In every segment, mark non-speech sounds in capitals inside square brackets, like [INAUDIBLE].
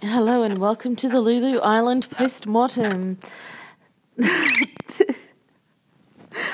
Hello and welcome to the Lulu Island post-mortem. [LAUGHS] I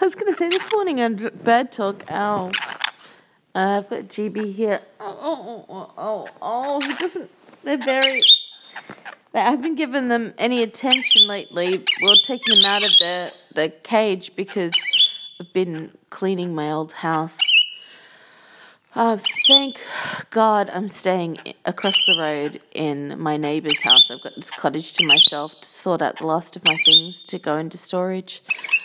was going to say this morning on Bird Talk, ow. Uh, I've got GB here. Oh, oh, oh, oh, oh, they're very, I haven't given them any attention lately. We're taking them out of the, the cage because I've been cleaning my old house. Uh, thank God I'm staying across the road in my neighbour's house. I've got this cottage to myself to sort out the last of my things to go into storage.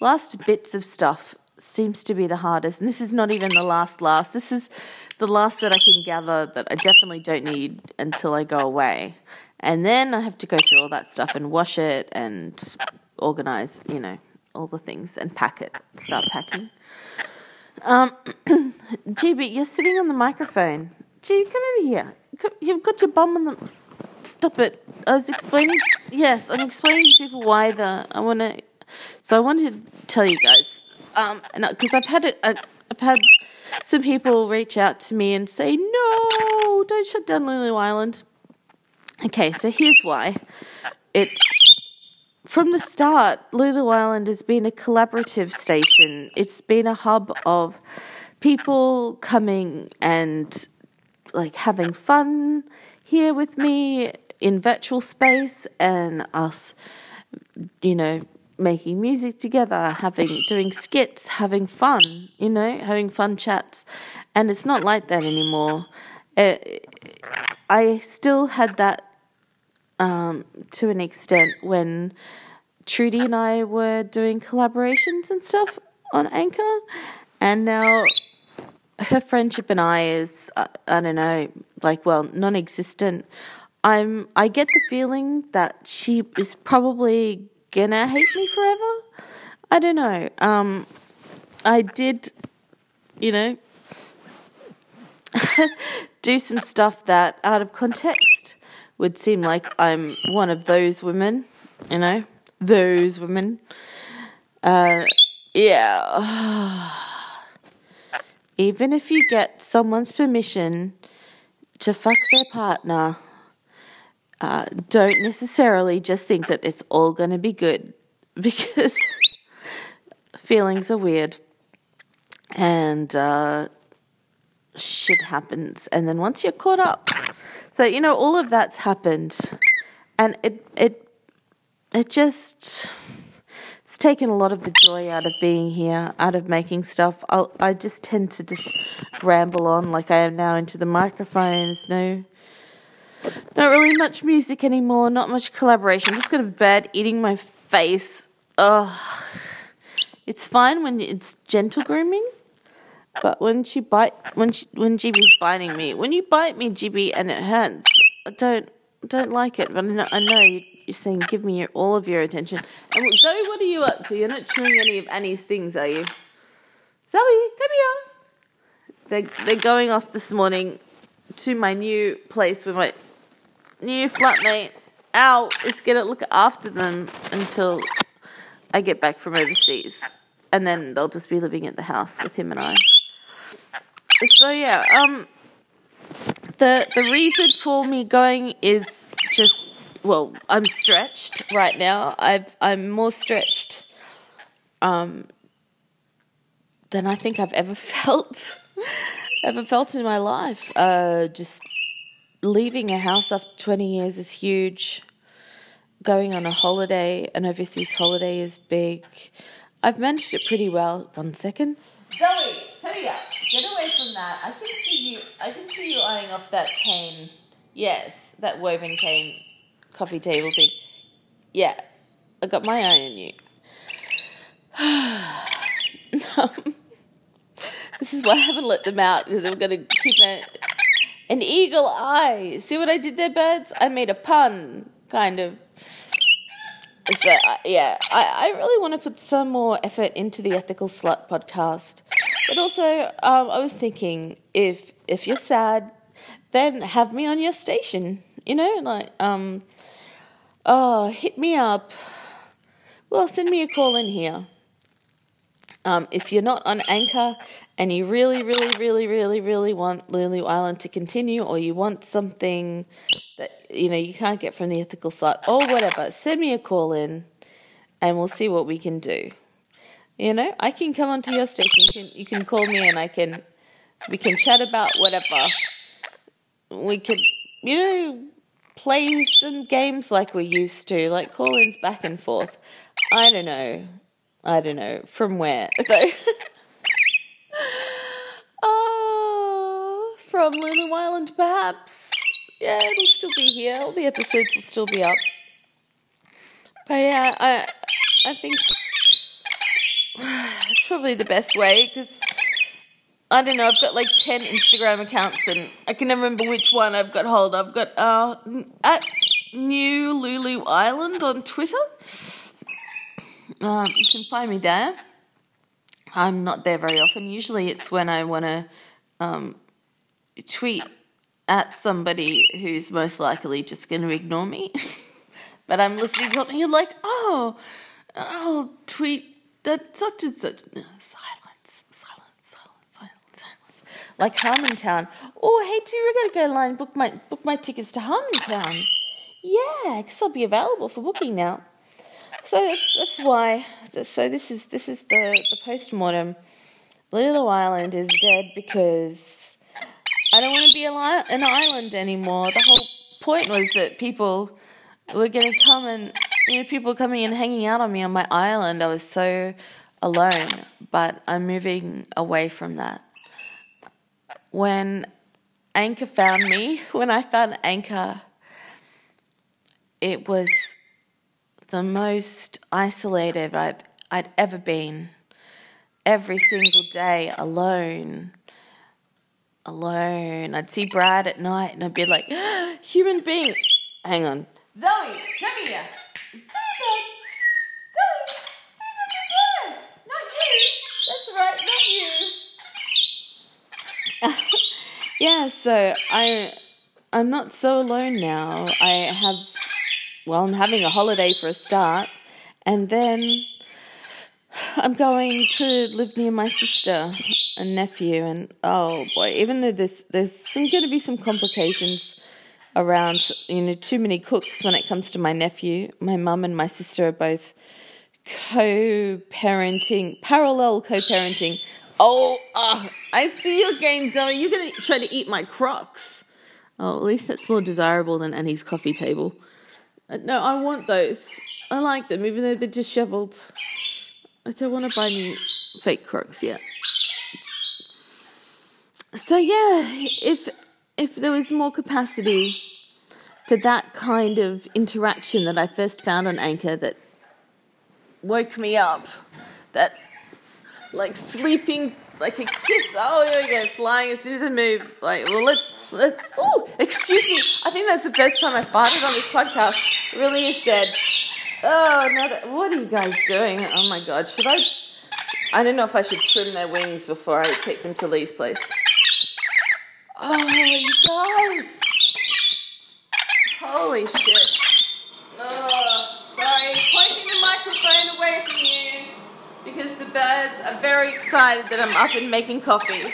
Last bits of stuff seems to be the hardest, and this is not even the last last. This is the last that I can gather that I definitely don't need until I go away. And then I have to go through all that stuff and wash it and organize, you know, all the things and pack it, start packing. Um, [CLEARS THROAT] GB, you're sitting on the microphone. Gee, come over here. You've got your bum on the. Stop it. I was explaining. Yes, I'm explaining to people why the. I want to. So I wanted to tell you guys. Um, because I've had it. I've had some people reach out to me and say, no, don't shut down Lulu Island. Okay, so here's why. It's from the start, Lulu Island has been a collaborative station. It's been a hub of people coming and like having fun here with me in virtual space and us, you know, making music together, having doing skits, having fun, you know, having fun chats. And it's not like that anymore. It, I still had that um, to an extent when Trudy and I were doing collaborations and stuff on Anchor, and now her friendship and I is I, I don't know, like well, non-existent. I'm I get the feeling that she is probably gonna hate me forever. I don't know. Um, I did, you know, [LAUGHS] do some stuff that out of context would seem like I'm one of those women, you know, those women. Uh, yeah. [SIGHS] Even if you get someone's permission to fuck their partner, uh, don't necessarily just think that it's all going to be good [LAUGHS] because feelings are weird and uh, shit happens. And then once you're caught up, so you know, all of that's happened, and it it it just it's taken a lot of the joy out of being here, out of making stuff. I I just tend to just ramble on like I am now into the microphones. No, not really much music anymore. Not much collaboration. I'm just got a bed eating my face. Ugh. It's fine when it's gentle grooming. But when she bite, when she, when GB's biting me, when you bite me, GB, and it hurts, I don't don't like it. But I know, I know you're saying give me your, all of your attention. And Zoe, what are you up to? You're not chewing any of Annie's things, are you? Zoe, come here. They're they're going off this morning to my new place with my new flatmate. Al is gonna look after them until I get back from overseas, and then they'll just be living at the house with him and I so yeah, um, the the reason for me going is just well, I'm stretched right now. I've I'm more stretched, um, than I think I've ever [LAUGHS] felt, ever felt in my life. Uh, just leaving a house after 20 years is huge. Going on a holiday, an overseas holiday, is big. I've managed it pretty well. One second. Zoe, hurry up. Get away from that. I can see you. I can see you eyeing off that cane. Yes, that woven cane coffee table thing. Yeah, I got my eye on you. [SIGHS] this is why I haven't let them out because I'm to keep a, an eagle eye. See what I did there, birds? I made a pun, kind of. So, yeah, I, I really want to put some more effort into the Ethical Slut podcast. But also, um, I was thinking if if you're sad, then have me on your station. You know, like um, oh, hit me up. Well, send me a call in here. Um, if you're not on Anchor and you really, really, really, really, really want Lulu Island to continue, or you want something that you know you can't get from the ethical site, or whatever, send me a call in, and we'll see what we can do. You know, I can come onto your station. You can, you can call me, and I can we can chat about whatever. We could, you know, play some games like we used to, like call ins back and forth. I don't know. I don't know. From where? [LAUGHS] Though. oh, from Lulu Island, perhaps. Yeah, it'll still be here. All the episodes will still be up. But yeah, I, I think it's probably the best way because I don't know. I've got like ten Instagram accounts, and I can never remember which one I've got hold of. I've got uh, at New Lulu Island on Twitter. Um, you can find me there. I'm not there very often. Usually, it's when I want to um, tweet at somebody who's most likely just going to ignore me. [LAUGHS] but I'm listening to something and like, oh, I'll tweet that such and such No, silence, silence, silence, silence, silence. like Harmontown. Oh, hey, do you gotta go line book my book my tickets to Harmontown? Yeah, because I'll be available for booking now. So that's, why. So this is this is the the post mortem. Lulu Island is dead because I don't want to be an island anymore. The whole point was that people were going to come and you know people coming and hanging out on me on my island. I was so alone, but I'm moving away from that when Anchor found me, [LAUGHS] when I found Anchor, it was the most isolated I've, I'd ever been. Every single day, alone. Alone. I'd see Brad at night and I'd be like, [GASPS] human being. Hang on. Zoe, come here. Zoe, Zoe, this is Not you. That's right, not you. Yeah, so I I'm not so alone now. I have well, I'm having a holiday for a start, and then I'm going to live near my sister and nephew, and oh boy, even though there's there's some going to be some complications around, you know, too many cooks when it comes to my nephew. My mum and my sister are both co-parenting, parallel co-parenting Oh, uh, I see your game, Zoe. You're going to try to eat my crocs. Oh, at least that's more desirable than Annie's coffee table. Uh, no, I want those. I like them, even though they're disheveled. I don't want to buy new fake crocs yet. So yeah, if if there was more capacity for that kind of interaction that I first found on Anchor that woke me up, that like sleeping like a kiss. Oh, here we go, flying as soon as I move. Like, well, let's let's. Oh, excuse me. I think that's the first time I farted on this podcast. It really is dead. Oh no! That, what are you guys doing? Oh my god! Should I? I don't know if I should trim their wings before I take them to Lee's place. Oh, you guys! Holy shit! Oh, sorry, pointing the microphone away from you because the birds are very excited that I'm up and making coffee.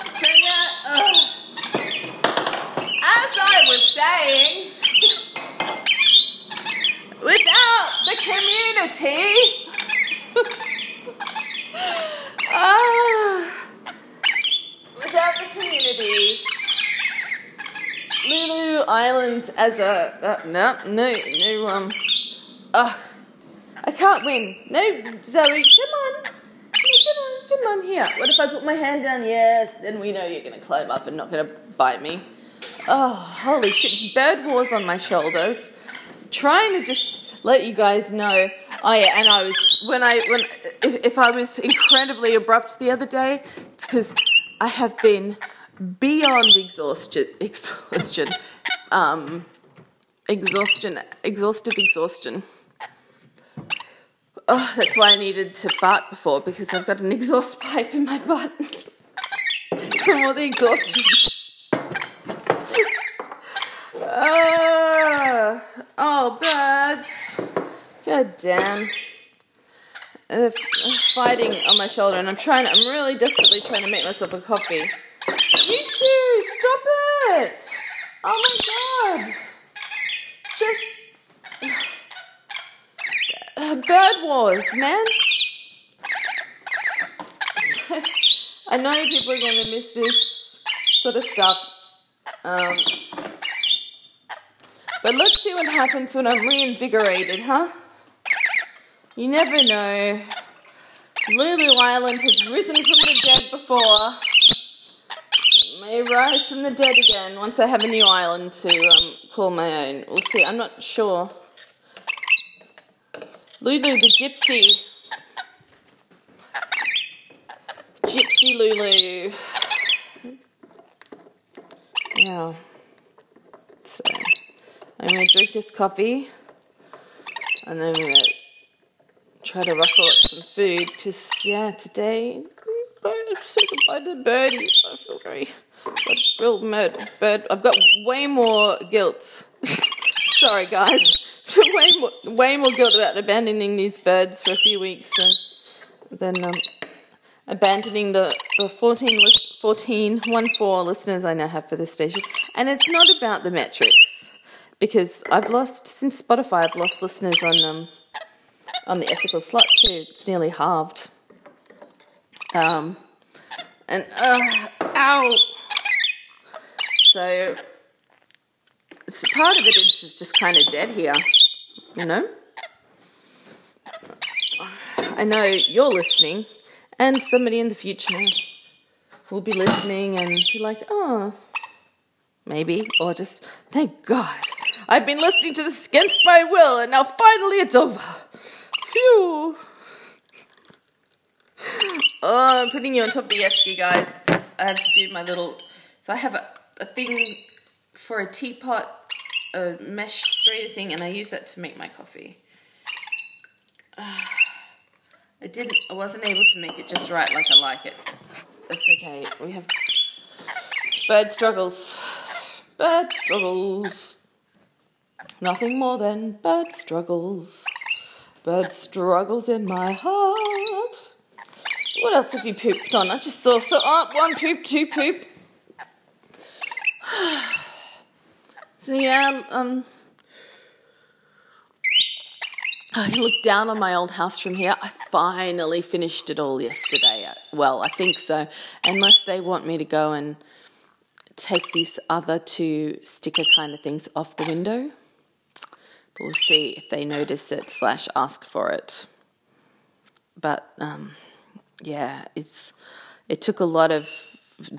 So yeah, as I was saying, without the community, [LAUGHS] uh, without the community, Lulu Island as a uh, no no no um. Uh, I can't win. No, Zoe, come on. Come on, come on here. What if I put my hand down? Yes, then we know you're going to climb up and not going to bite me. Oh, holy shit. Bird wars on my shoulders. Trying to just let you guys know. Oh yeah, and I was when I when if, if I was incredibly abrupt the other day, it's because I have been beyond exhaustion, exhaustion, um, exhaustion, exhaustive exhaustion. Oh, that's why I needed to fart before because I've got an exhaust pipe in my butt from all the exhaustion. oh, oh, birds. God damn. Uh, fighting on my shoulder, and I'm trying. I'm really desperately trying to make myself a coffee. You two, stop it! Oh my god! Just uh, bird wars, man. I know people are going to miss this sort of stuff. Um, but let's see what happens when I'm reinvigorated, huh? You never know. Lulu Island has risen from the dead before. May rise from the dead again once I have a new island to um, call my own. We'll see. I'm not sure. Lulu the gypsy. Gypsy Lulu. Yeah. So, I'm going to drink this coffee and then I'm going to try to rustle up some food because, yeah, today I'm goodbye to the birdies. [LAUGHS] I feel very, real mad, bird. I've got way more guilt. Sorry, guys. [LAUGHS] way more, way more guilt about abandoning these birds for a few weeks than, than um, abandoning the, the 14, 14, 1 4 listeners I now have for this station. And it's not about the metrics because I've lost, since Spotify, I've lost listeners on um, on the ethical slut too. It's nearly halved. Um, and uh, ow. So, part of it is just kind of dead here, you know. I know you're listening, and somebody in the future will be listening and be like, oh, maybe, or just, thank God, I've been listening to this against my will, and now finally it's over. Phew. Oh, I'm putting you on top of the Esky, guys, I have to do my little. So I have a, a thing for a teapot, a mesh strainer thing, and I use that to make my coffee. Uh, [SIGHS] I didn't. I wasn't able to make it just right like I like it. That's okay. We have bird struggles. Bird struggles. Nothing more than bird struggles. Bird struggles in my heart. What else have you pooped on? I just saw so oh, one poop, two poop. [SIGHS] so yeah, um I look down on my old house from here. I finally finished it all yesterday. Well, I think so. Unless they want me to go and take these other two sticker kind of things off the window. We'll see if they notice it slash ask for it. But um, yeah, it's it took a lot of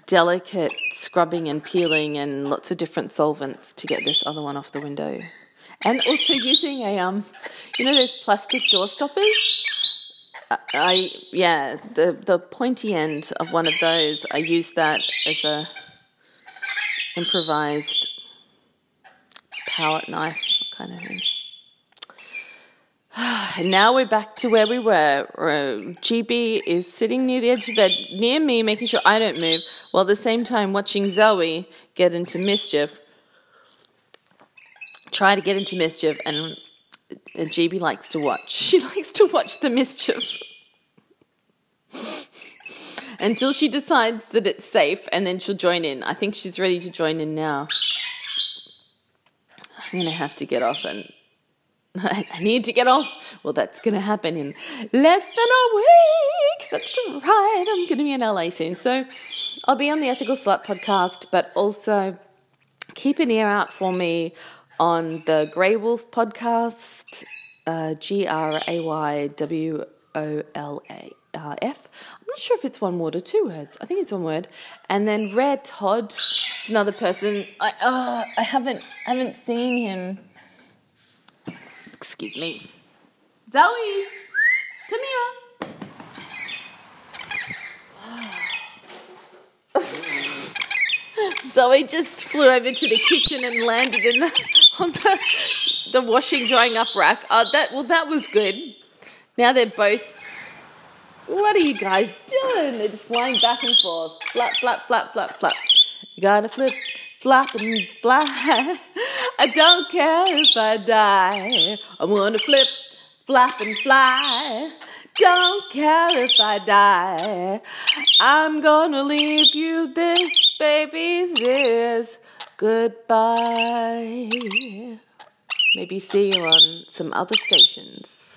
delicate scrubbing and peeling and lots of different solvents to get this other one off the window. And also using a um, you know those plastic door stoppers. I yeah, the the pointy end of one of those. I used that as a improvised palette knife kind of thing. [SIGHS] And now we're back to where we were. Um, GB is sitting near the edge of the bed, near me, making sure I don't move, while at the same time watching Zoe get into mischief. Try to get into mischief, and GB likes to watch. [LAUGHS] She likes to watch the mischief. [LAUGHS] Until she decides that it's safe, and then she'll join in. I think she's ready to join in now. I'm to have to get off and [LAUGHS] I need to get off. Well, that's going to happen in less than a week. That's right. I'm going to be in LA soon. So I'll be on the Ethical Slut podcast, but also keep an ear out for me on the Grey Wolf podcast, uh, G R A Y W O L A R F. I'm not sure if it's one word or two words. I think it's one word. And then Rare Todd another person. I uh, I haven't haven't seen him Excuse me. Zoe, come here. [LAUGHS] Zoe just flew over to the kitchen and landed in the, [LAUGHS] on the, the washing drying up rack. Uh, that well, that was good. Now they're both. What are you guys doing? They're just flying back and forth. Flap, flap, flap, flap, flap. You gotta flip, flap, and fly. [LAUGHS] I don't care if I die. I'm gonna flip, flap, and fly. Don't care if I die. I'm gonna leave you this, baby's is goodbye. Maybe see you on some other stations.